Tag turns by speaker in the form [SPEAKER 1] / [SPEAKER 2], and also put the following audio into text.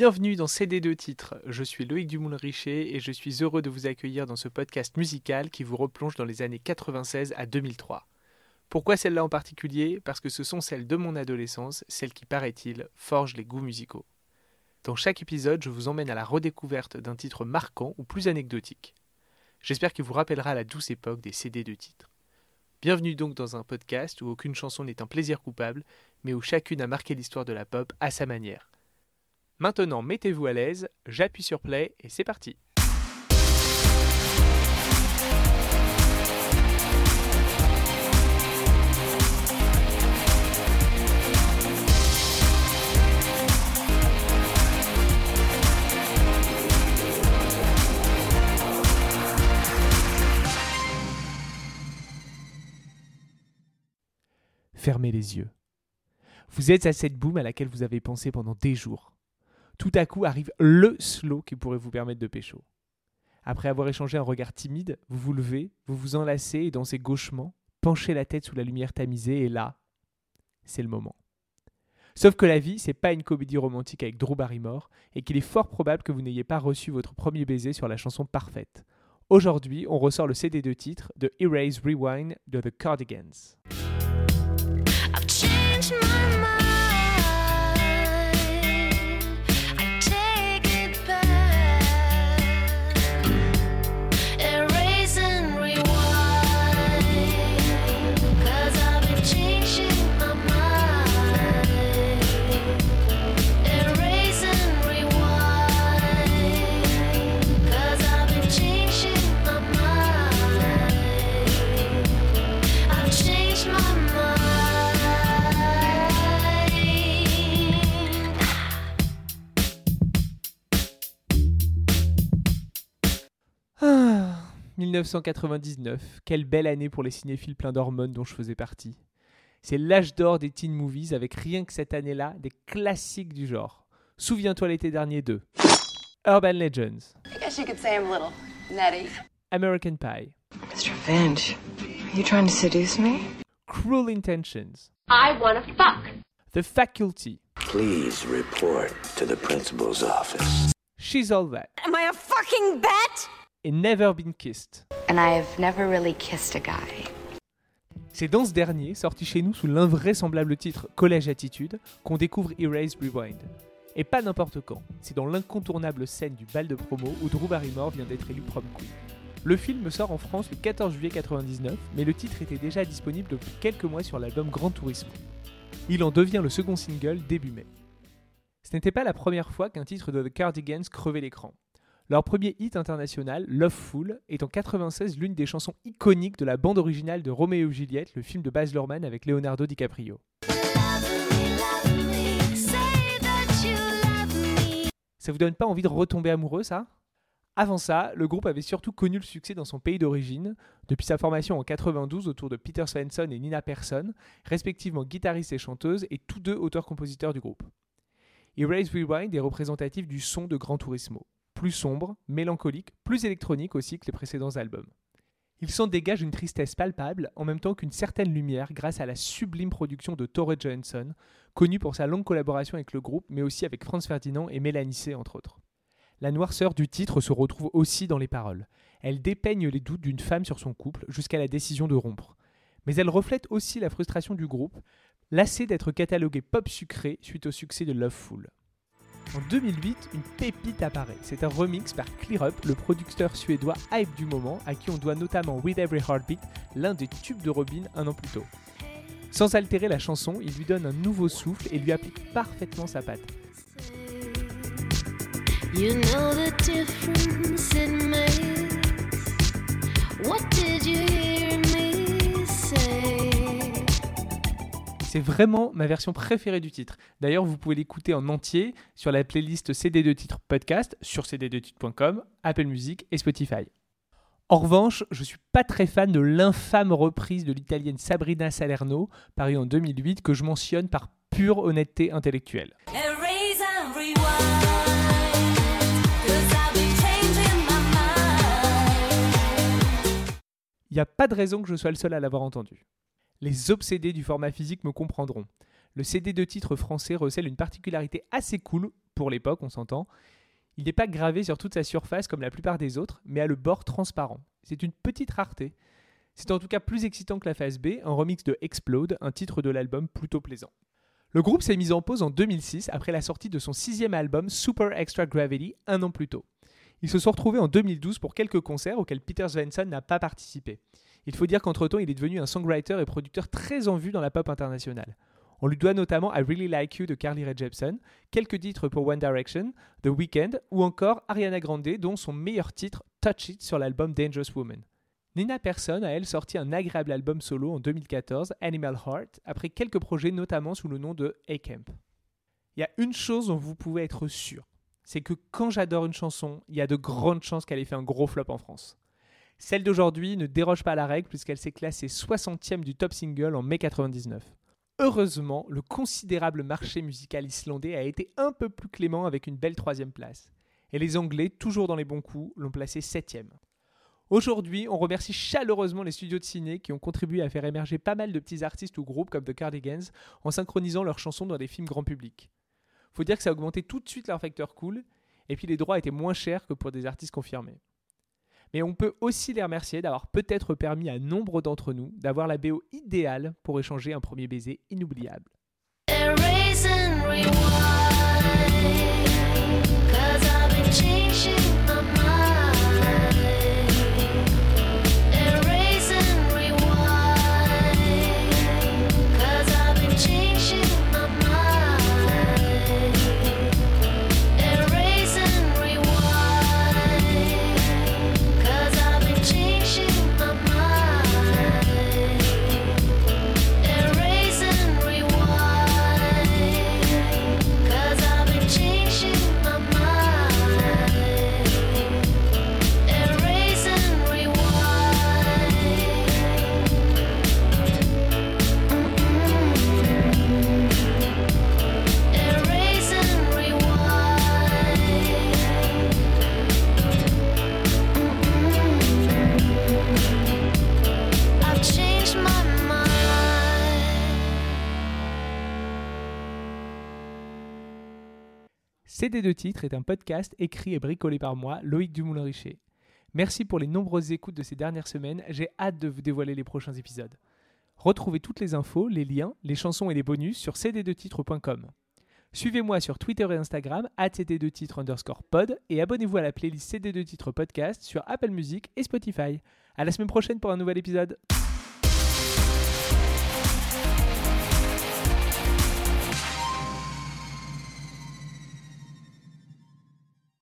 [SPEAKER 1] Bienvenue dans CD2 titres. Je suis Loïc Dumoulin-Richer et je suis heureux de vous accueillir dans ce podcast musical qui vous replonge dans les années 96 à 2003. Pourquoi celle-là en particulier? Parce que ce sont celles de mon adolescence, celles qui, paraît-il, forgent les goûts musicaux. Dans chaque épisode, je vous emmène à la redécouverte d'un titre marquant ou plus anecdotique. J'espère qu'il vous rappellera la douce époque des CD de titres. Bienvenue donc dans un podcast où aucune chanson n'est un plaisir coupable, mais où chacune a marqué l'histoire de la pop à sa manière. Maintenant, mettez-vous à l'aise, j'appuie sur play et c'est parti. Fermez les yeux. Vous êtes à cette boum à laquelle vous avez pensé pendant des jours tout à coup arrive le slow qui pourrait vous permettre de pécho. Après avoir échangé un regard timide, vous vous levez, vous vous enlacez et dansez gauchement, penchez la tête sous la lumière tamisée et là, c'est le moment. Sauf que la vie, c'est pas une comédie romantique avec Drew Barrymore et qu'il est fort probable que vous n'ayez pas reçu votre premier baiser sur la chanson parfaite. Aujourd'hui, on ressort le CD de titre de Erase Rewind de The Cardigans. 1999, quelle belle année pour les cinéphiles pleins d'hormones dont je faisais partie. C'est l'âge d'or des teen movies avec rien que cette année-là des classiques du genre. Souviens-toi l'été dernier de Urban Legends. American Pie.
[SPEAKER 2] Mr. Finch, are you trying to seduce me?
[SPEAKER 1] Cruel Intentions.
[SPEAKER 3] I want to fuck.
[SPEAKER 1] The Faculty.
[SPEAKER 4] Please report to the principal's office.
[SPEAKER 1] She's All That.
[SPEAKER 5] Am I a fucking bet?
[SPEAKER 1] Et Never Been Kissed.
[SPEAKER 6] And I've never really kissed a guy.
[SPEAKER 1] C'est dans ce dernier, sorti chez nous sous l'invraisemblable titre Collège Attitude, qu'on découvre Erase Rewind. Et pas n'importe quand, c'est dans l'incontournable scène du bal de promo où Drew Barrymore vient d'être élu prom queen. Le film sort en France le 14 juillet 1999, mais le titre était déjà disponible depuis quelques mois sur l'album Grand Turismo. Il en devient le second single début mai. Ce n'était pas la première fois qu'un titre de The Cardigans crevait l'écran. Leur premier hit international, Loveful, est en 96 l'une des chansons iconiques de la bande originale de Roméo et Juliette, le film de Baz Luhrmann avec Leonardo DiCaprio. Ça vous donne pas envie de retomber amoureux, ça? Avant ça, le groupe avait surtout connu le succès dans son pays d'origine, depuis sa formation en 92 autour de Peter Svensson et Nina Persson, respectivement guitaristes et chanteuses, et tous deux auteurs-compositeurs du groupe. Erase Rewind est représentatif du son de Gran Turismo, plus sombre, mélancolique, plus électronique aussi que les précédents albums. Il s'en dégage une tristesse palpable en même temps qu'une certaine lumière grâce à la sublime production de Tore Johansson, connu pour sa longue collaboration avec le groupe mais aussi avec Franz Ferdinand et Mélanie C entre autres. La noirceur du titre se retrouve aussi dans les paroles. Elle dépeigne les doutes d'une femme sur son couple jusqu'à la décision de rompre. Mais elle reflète aussi la frustration du groupe, lassé d'être catalogué pop sucré suite au succès de Loveful. En 2008, une pépite apparaît. C'est un remix par Clear Up, le producteur suédois hype du moment, à qui on doit notamment With Every Heartbeat, l'un des tubes de Robin un an plus tôt. Sans altérer la chanson, il lui donne un nouveau souffle et lui applique parfaitement sa patte. C'est vraiment ma version préférée du titre. D'ailleurs, vous pouvez l'écouter en entier sur la playlist CD de titres podcast sur cd2titres.com, Apple Music et Spotify. En revanche, je suis pas très fan de l'infâme reprise de l'italienne Sabrina Salerno, parue en 2008, que je mentionne par pure honnêteté intellectuelle. Il n'y a pas de raison que je sois le seul à l'avoir entendu. Les obsédés du format physique me comprendront. Le CD de titre français recèle une particularité assez cool pour l'époque, on s'entend. Il n'est pas gravé sur toute sa surface comme la plupart des autres, mais a le bord transparent. C'est une petite rareté. C'est en tout cas plus excitant que la phase B, un remix de Explode, un titre de l'album plutôt plaisant. Le groupe s'est mis en pause en 2006 après la sortie de son sixième album Super Extra Gravity un an plus tôt. Ils se sont retrouvés en 2012 pour quelques concerts auxquels Peter Svensson n'a pas participé. Il faut dire qu'entre-temps, il est devenu un songwriter et producteur très en vue dans la pop internationale. On lui doit notamment I Really Like You de Carly Rae Jepsen, quelques titres pour One Direction, The Weeknd ou encore Ariana Grande dont son meilleur titre Touch It sur l'album Dangerous Woman. Nina Persson a elle sorti un agréable album solo en 2014, Animal Heart, après quelques projets notamment sous le nom de A-Camp. Il y a une chose dont vous pouvez être sûr, c'est que quand j'adore une chanson, il y a de grandes chances qu'elle ait fait un gros flop en France. Celle d'aujourd'hui ne déroge pas à la règle puisqu'elle s'est classée 60e du top single en mai 99. Heureusement, le considérable marché musical islandais a été un peu plus clément avec une belle troisième place. Et les Anglais, toujours dans les bons coups, l'ont placé 7e. Aujourd'hui, on remercie chaleureusement les studios de ciné qui ont contribué à faire émerger pas mal de petits artistes ou groupes comme The Cardigans en synchronisant leurs chansons dans des films grand public. Faut dire que ça a augmenté tout de suite leur facteur cool, et puis les droits étaient moins chers que pour des artistes confirmés. Mais on peut aussi les remercier d'avoir peut-être permis à nombre d'entre nous d'avoir la BO idéale pour échanger un premier baiser inoubliable. CD de titres est un podcast écrit et bricolé par moi, Loïc Dumoulin-Richer. Merci pour les nombreuses écoutes de ces dernières semaines, j'ai hâte de vous dévoiler les prochains épisodes. Retrouvez toutes les infos, les liens, les chansons et les bonus sur cd2titres.com. Suivez-moi sur Twitter et Instagram, cd2titres underscore pod, et abonnez-vous à la playlist CD2 titres podcast sur Apple Music et Spotify. À la semaine prochaine pour un nouvel épisode.